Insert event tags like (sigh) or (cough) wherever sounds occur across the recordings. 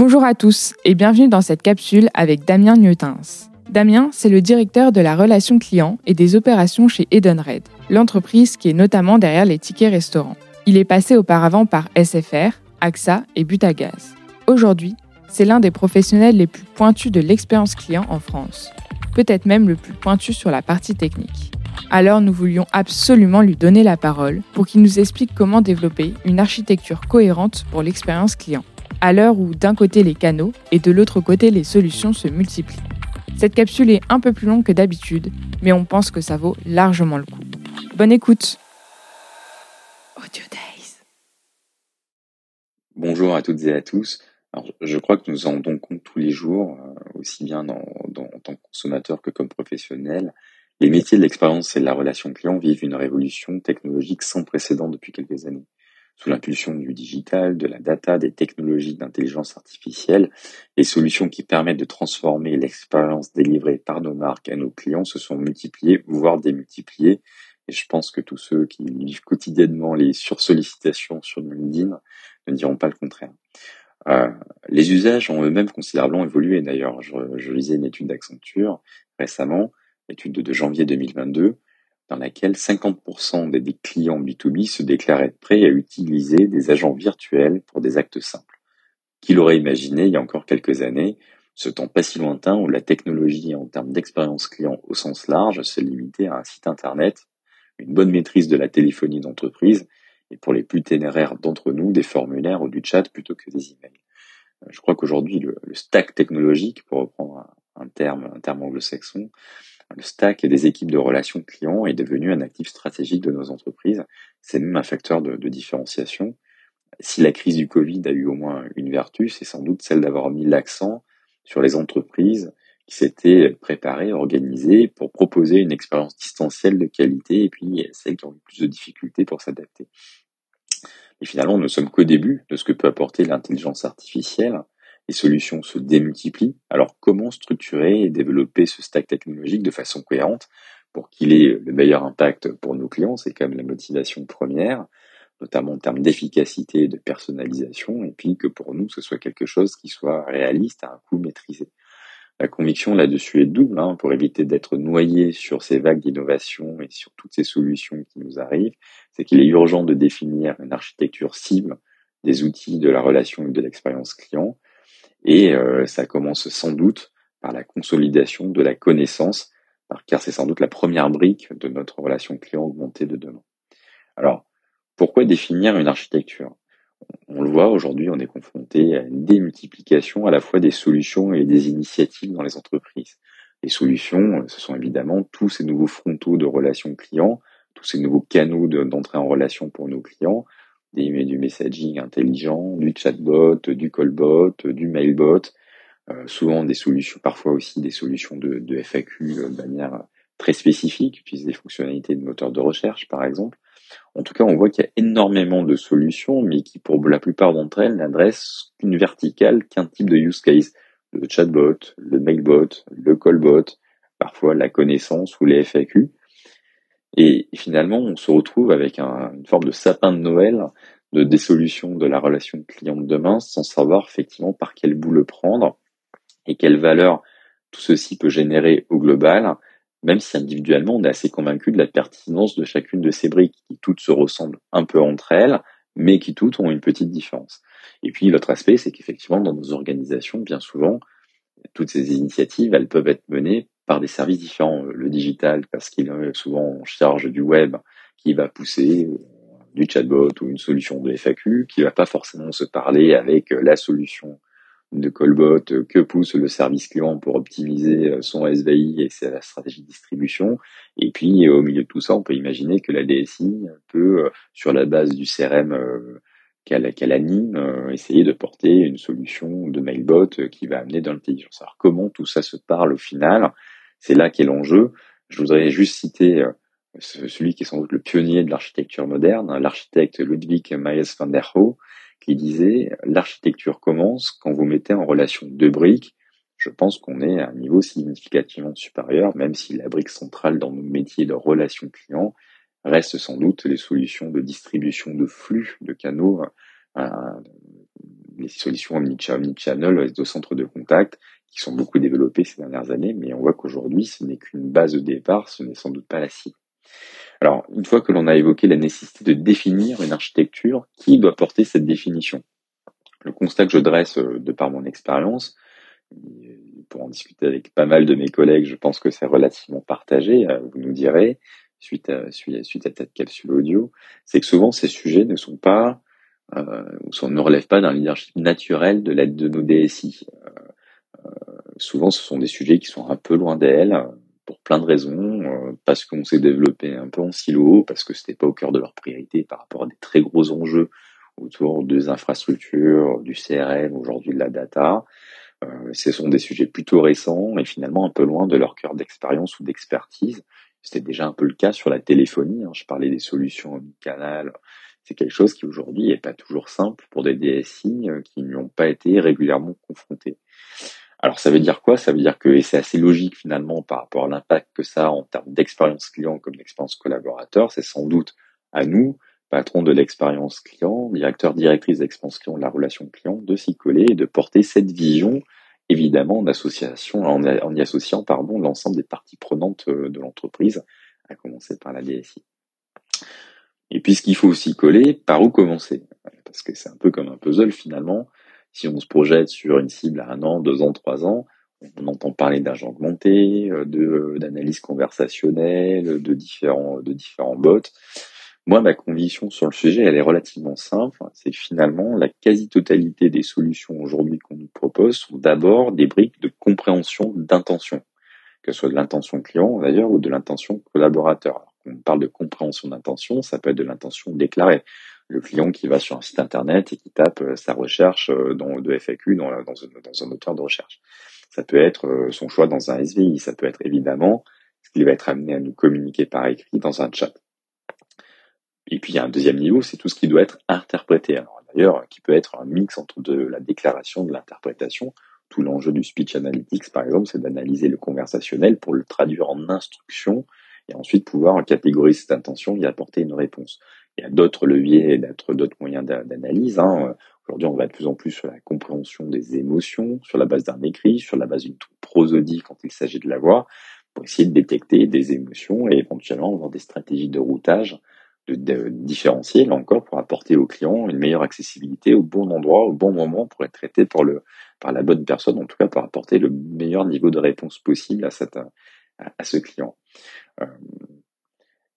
Bonjour à tous et bienvenue dans cette capsule avec Damien Niotins. Damien, c'est le directeur de la relation client et des opérations chez Edenred, l'entreprise qui est notamment derrière les tickets restaurants. Il est passé auparavant par SFR, AXA et Butagaz. Aujourd'hui, c'est l'un des professionnels les plus pointus de l'expérience client en France, peut-être même le plus pointu sur la partie technique. Alors nous voulions absolument lui donner la parole pour qu'il nous explique comment développer une architecture cohérente pour l'expérience client à l'heure où d'un côté les canaux et de l'autre côté les solutions se multiplient. Cette capsule est un peu plus longue que d'habitude, mais on pense que ça vaut largement le coup. Bonne écoute Audio Days Bonjour à toutes et à tous. Alors, je crois que nous en rendons compte tous les jours, euh, aussi bien dans, dans, en tant que consommateur que comme professionnel. Les métiers de l'expérience et de la relation client vivent une révolution technologique sans précédent depuis quelques années sous l'impulsion du digital, de la data, des technologies d'intelligence artificielle, les solutions qui permettent de transformer l'expérience délivrée par nos marques à nos clients se sont multipliées, voire démultipliées. Et je pense que tous ceux qui vivent quotidiennement les sursollicitations sur LinkedIn ne diront pas le contraire. Euh, les usages ont eux-mêmes considérablement évolué. D'ailleurs, je, je lisais une étude d'Accenture récemment, étude de janvier 2022, dans laquelle 50% des clients B2B se déclaraient prêts à utiliser des agents virtuels pour des actes simples. Qui l'aurait imaginé il y a encore quelques années, ce temps pas si lointain où la technologie en termes d'expérience client au sens large se limitait à un site internet, une bonne maîtrise de la téléphonie d'entreprise et pour les plus ténéraires d'entre nous, des formulaires ou du chat plutôt que des emails. Euh, je crois qu'aujourd'hui, le, stack technologique, pour reprendre un terme anglo-saxon, le stack des équipes de relations clients est devenu un actif stratégique de nos entreprises. C'est même un facteur de, différenciation. Si la crise du Covid a eu au moins une vertu, c'est sans doute celle d'avoir mis l'accent sur les entreprises qui s'étaient préparées, organisées pour proposer une expérience distancielle de qualité et puis celles qui ont eu plus de difficultés pour s'adapter. Et finalement, nous ne sommes qu'au début de ce que peut apporter l'intelligence artificielle les solutions se démultiplient. Alors comment structurer et développer ce stack technologique de façon cohérente pour qu'il ait le meilleur impact pour nos clients? C'est quand même la motivation première, notamment en termes d'efficacité et de personnalisation, et puis que pour nous, ce soit quelque chose qui soit réaliste à un coût maîtrisé. La conviction là-dessus est double, hein, pour éviter d'être noyé sur ces vagues d'innovation et sur toutes ces solutions qui nous arrivent, c'est qu'il est urgent de définir une architecture cible des outils de la relation et de l'expérience client, et euh, ça commence sans doute par la consolidation de la connaissance, car c'est sans doute la première brique de notre relation client augmentée de demain. Alors, pourquoi définir une architecture? On le voit aujourd'hui, on est confronté à une démultiplication à la fois des solutions et des initiatives dans les entreprises. Les solutions, ce sont évidemment tous ces nouveaux frontaux de relations clients, tous ces nouveaux canaux d'entrée en relation pour nos clients, du messaging intelligent, du chatbot, du callbot, du mailbot, euh, souvent des solutions, parfois aussi des solutions de, FAQ euh, de manière très spécifique, utilisent des fonctionnalités de moteur de recherche par exemple. En tout cas, on voit qu'il y a énormément de solutions, mais qui pour la plupart d'entre elles n'adressent qu'une verticale, qu'un type de use case. Le chatbot, le mailbot, le callbot, parfois la connaissance ou les FAQ. Et finalement, on se retrouve avec une forme de sapin de Noël de des solutions de la relation client de demain sans savoir effectivement par quel bout le prendre et quelle valeur tout ceci peut générer au global, même si individuellement on est assez convaincu de la pertinence de chacune de ces briques qui toutes se ressemblent un peu entre elles, mais qui toutes ont une petite différence. Et puis l'autre aspect, c'est qu'effectivement dans nos organisations, bien souvent, toutes ces initiatives, elles peuvent être menées par des services différents. Le digital, parce qu'il est souvent en charge du web, qui va pousser euh, du chatbot ou une solution de FAQ, qui va pas forcément se parler avec euh, la solution de callbot que pousse le service client pour optimiser euh, son SVI et sa stratégie de distribution. Et puis, au milieu de tout ça, on peut imaginer que la DSI peut, sur la base du CRM qu'elle anime, essayer de porter une solution de mailbot qui va amener de l'intelligence. Alors, comment tout ça se parle au final? C'est là qu'est l'enjeu. Je voudrais juste citer euh, celui qui est sans doute le pionnier de l'architecture moderne, l'architecte Ludwig Mies van der Rohe, qui disait l'architecture commence quand vous mettez en relation deux briques. Je pense qu'on est à un niveau significativement supérieur, même si la brique centrale dans nos métiers de relation client reste sans doute les solutions de distribution de flux de canaux euh, les solutions omnichannel de centres de contact qui sont beaucoup développées ces dernières années, mais on voit qu'aujourd'hui, ce n'est qu'une base de départ, ce n'est sans doute pas la cible. Alors, une fois que l'on a évoqué la nécessité de définir une architecture, qui doit porter cette définition? Le constat que je dresse euh, de par mon expérience, pour en discuter avec pas mal de mes collègues, je pense que c'est relativement partagé, euh, vous nous direz, suite à, suite à cette capsule audio, c'est que souvent ces sujets ne sont pas, euh, ne relèvent pas d'un leadership naturel de l'aide de nos DSI. Euh, souvent, ce sont des sujets qui sont un peu loin d'elles pour plein de raisons, euh, parce qu'on s'est développé un peu en silo, parce que c'était pas au cœur de leur priorité par rapport à des très gros enjeux autour des infrastructures, du CRM, aujourd'hui de la data. Euh, ce sont des sujets plutôt récents et finalement un peu loin de leur cœur d'expérience ou d'expertise. C'était déjà un peu le cas sur la téléphonie. Hein. Je parlais des solutions canal. C'est quelque chose qui aujourd'hui n'est pas toujours simple pour des DSI euh, qui n'y ont pas été régulièrement confrontés. Alors ça veut dire quoi? Ça veut dire que, et c'est assez logique finalement par rapport à l'impact que ça a en termes d'expérience client comme d'expérience collaborateur, c'est sans doute à nous, patrons de l'expérience client, directeurs, directrices d'expérience client de la relation client, de s'y coller et de porter cette vision évidemment en association, en, y associant pardon l'ensemble des parties prenantes euh, de l'entreprise, à commencer par la DSI. Et puis ce qu'il faut aussi coller, par où commencer? Parce que c'est un peu comme un puzzle finalement. Si on se projette sur une cible à un an, deux ans, trois ans, on entend parler d'agents augmenté, euh, de euh, d'analyse conversationnelle, de différents de différents bots. Moi, ma conviction sur le sujet, elle est relativement simple. C'est finalement la quasi-totalité des solutions aujourd'hui qu'on nous propose sont d'abord des briques de compréhension d'intention, que ce soit de l'intention client d'ailleurs ou de l'intention collaborateur. Alors, on parle de compréhension d'intention, ça peut être de l'intention déclarée. Le client qui va sur un site internet et qui tape euh, sa recherche euh, dans, de FAQ dans, dans, un moteur de recherche. Ça peut être euh, son choix dans un SVI, ça peut être évidemment ce qu'il va être amené à nous communiquer par écrit dans un chat. Et puis il y a un deuxième niveau, c'est tout ce qui doit être interprété. Alors d'ailleurs, qui peut être un mix entre de la déclaration, de l'interprétation. Tout l'enjeu du speech analytics, par exemple, c'est d'analyser le conversationnel pour le traduire en instruction et ensuite pouvoir catégoriser cette intention et apporter une réponse. Il y a d'autres leviers, d'autres moyens d'analyse. Hein. Aujourd'hui, on va de plus en plus sur la compréhension des émotions, sur la base d'un écrit, sur la base d'une prosodie quand il s'agit de la voix, pour essayer de détecter des émotions et éventuellement avoir des stratégies de routage de, différencier, là encore, pour apporter au client une meilleure accessibilité au bon endroit, au bon moment, pour être traité par, le, par la bonne personne, en tout cas pour apporter le meilleur niveau de réponse possible à, cette, à, ce client. Euh,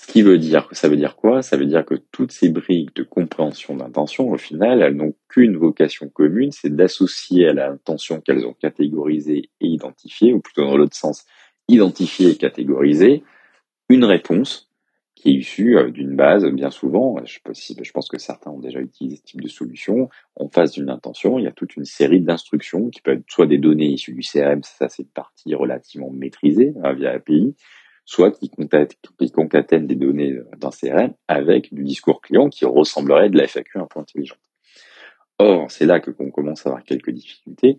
ce qui veut dire, ça veut dire quoi? Ça veut dire que toutes ces briques de compréhension d'intention, au final, elles n'ont qu'une vocation commune, c'est d'associer à l'intention qu'elles ont catégorisée et identifiée, ou plutôt dans l'autre sens, identifier et catégoriser, une réponse qui est issu euh, d'une base, bien souvent, je, je pense que certains ont déjà utilisé ce type de solution, en face d'une intention, il y a toute une série d'instructions qui peuvent être soit des données issues du CRM, ça c'est une partie relativement maîtrisée hein, via API, soit qui, concatènent des données euh, d'un CRM avec du discours client qui ressemblerait de la FAQ un peu intelligente. Or, c'est là que qu'on commence à avoir quelques difficultés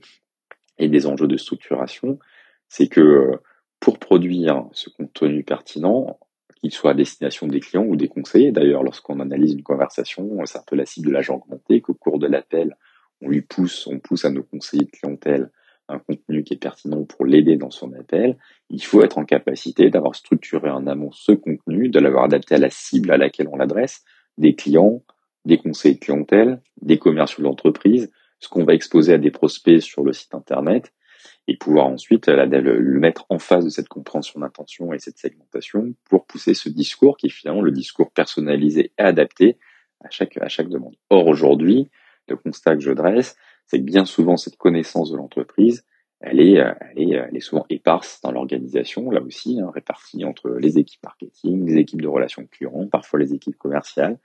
et des enjeux de structuration, c'est que euh, pour produire ce contenu pertinent, qu'il soit à destination des clients ou des conseillers. D'ailleurs, lorsqu'on analyse une conversation, c'est un peu la cible de l'agent augmenté qu'au cours de l'appel, on lui pousse, on pousse à nos conseillers de clientèle un contenu qui est pertinent pour l'aider dans son appel. Il faut être en capacité d'avoir structuré en amont ce contenu, de l'avoir adapté à la cible à laquelle on l'adresse, des clients, des conseillers de clientèle, des commerciaux d'entreprise, ce qu'on va exposer à des prospects sur le site internet, et pouvoir ensuite euh, le, mettre en face de cette compréhension d'intention et cette segmentation pour pousser ce discours qui est finalement le discours personnalisé et adapté à chaque, à chaque demande. Or, aujourd'hui, le constat que je dresse, c'est que bien souvent, cette connaissance de l'entreprise, elle est, euh, elle est, elle est souvent éparse dans l'organisation, là aussi, hein, répartie entre les équipes marketing, les équipes de relations clients, parfois les équipes commerciales.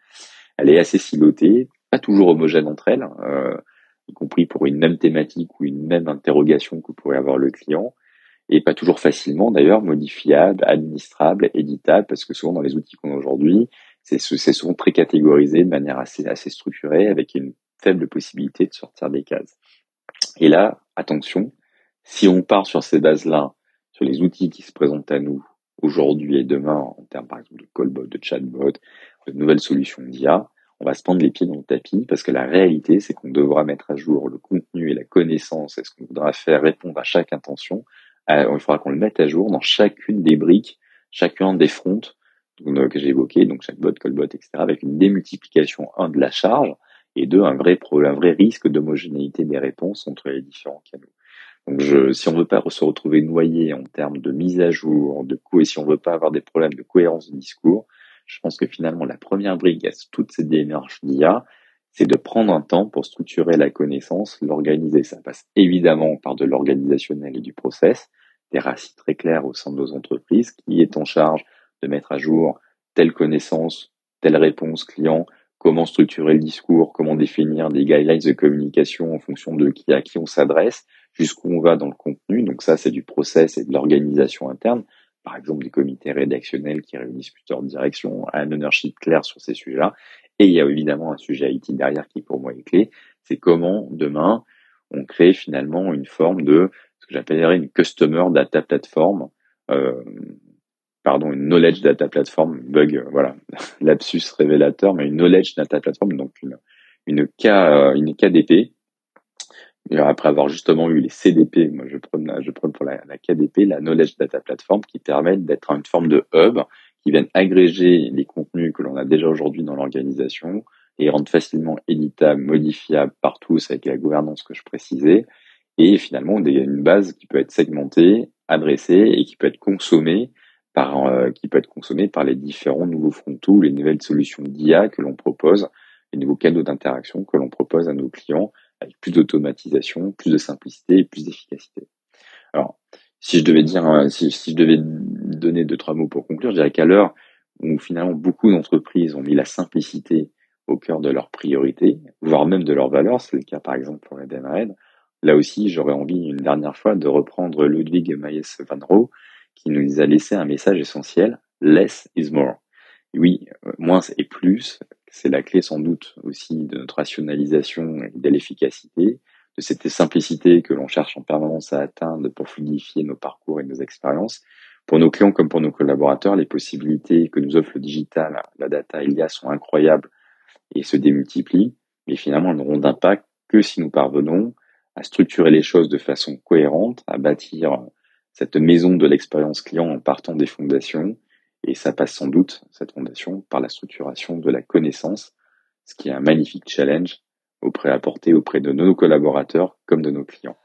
Elle est assez silotée, pas toujours homogène entre elles. Euh, y compris pour une même thématique ou une même interrogation que pourrait avoir le client, et pas toujours facilement d'ailleurs modifiable, administrable, éditable, parce que souvent dans les outils qu'on a aujourd'hui, c'est souvent très catégorisé de manière assez, assez structurée, avec une faible possibilité de sortir des cases. Et là, attention, si on part sur ces bases-là, sur les outils qui se présentent à nous aujourd'hui et demain, en termes par exemple de callbot, de chatbot, de nouvelles solutions d'IA, on va se prendre les pieds dans le tapis parce que la réalité, c'est qu'on devra mettre à jour le contenu et la connaissance et ce qu'on voudra faire répondre à chaque intention. Euh, il faudra qu'on le mette à jour dans chacune des briques, chacun des fronts euh, que j'ai évoqués, donc chaque bot, callbot, etc., avec une démultiplication, un, de la charge, et deux, un vrai, un vrai risque d'homogénéité des réponses entre les différents canaux. Donc, je, si on veut pas se retrouver noyé en termes de mise à jour, de coût, et si on veut pas avoir des problèmes de cohérence de discours, je pense que finalement, la première brique à toute cette démarche d'IA, c'est de prendre un temps pour structurer la connaissance, l'organiser. Ça passe évidemment par de l'organisationnel et du process, des racines très clairs au sein de nos entreprises, qui est en charge de mettre à jour telle connaissance, telle réponse client, comment structurer le discours, comment définir des guidelines de communication en fonction de qui à qui on s'adresse, jusqu'où on va dans le contenu. Donc ça, c'est du process et de l'organisation interne. Par exemple, des comités rédactionnels qui réunissent plusieurs directions, un ownership clair sur ces sujets-là. Et il y a évidemment un sujet IT derrière qui pour moi est clé. C'est comment demain on crée finalement une forme de ce que j'appellerais une customer data platform. Euh, pardon, une knowledge data platform, bug, euh, voilà, (laughs) lapsus révélateur, mais une knowledge data platform, donc une, une, K, euh, une KDP. Après avoir justement eu les CDP, moi je prends, je prends pour la, KDP, la knowledge data platform, qui permet d'être une forme de hub qui viennent agréger les contenus que l'on a déjà aujourd'hui dans l'organisation et rendre facilement éditables, modifiables par tous avec la gouvernance que je précisais. Et finalement, y a une base qui peut être segmentée, adressée et qui peut être consommée par, euh, qui peut être consommé par les différents nouveaux frontaux, les nouvelles solutions d'IA que l'on propose, les nouveaux canaux d'interaction que l'on propose à nos clients avec plus d'automatisation, plus de simplicité et plus d'efficacité. Alors, si je devais dire, euh, si, je devais donner deux trois mots pour conclure, je dirais qu'à l'heure où finalement beaucoup d'entreprises ont mis la simplicité au cœur de leurs priorités, voire même de leurs valeurs, c'est le cas par exemple pour Edenred. Là aussi, j'aurais envie une dernière fois de reprendre Ludwig Mayes van Roo, qui nous a laissé un message essentiel, less is more. Oui, euh, moins et plus, c'est la clé sans doute aussi de notre rationalisation et de l'efficacité, de cette simplicité que l'on cherche en permanence à atteindre pour fluidifier nos parcours et nos expériences. Pour nos clients comme pour nos collaborateurs, les possibilités que nous offre le digital, la data et l'IA sont incroyables et se démultiplient, mais finalement elles n'auront d'impact que si nous parvenons à structurer les choses de façon cohérente, à bâtir cette maison de l'expérience client en partant des fondations. Et ça passe sans doute, cette fondation, par la structuration de la connaissance, ce qui est un magnifique challenge auprès apporté auprès de nos collaborateurs comme de nos clients.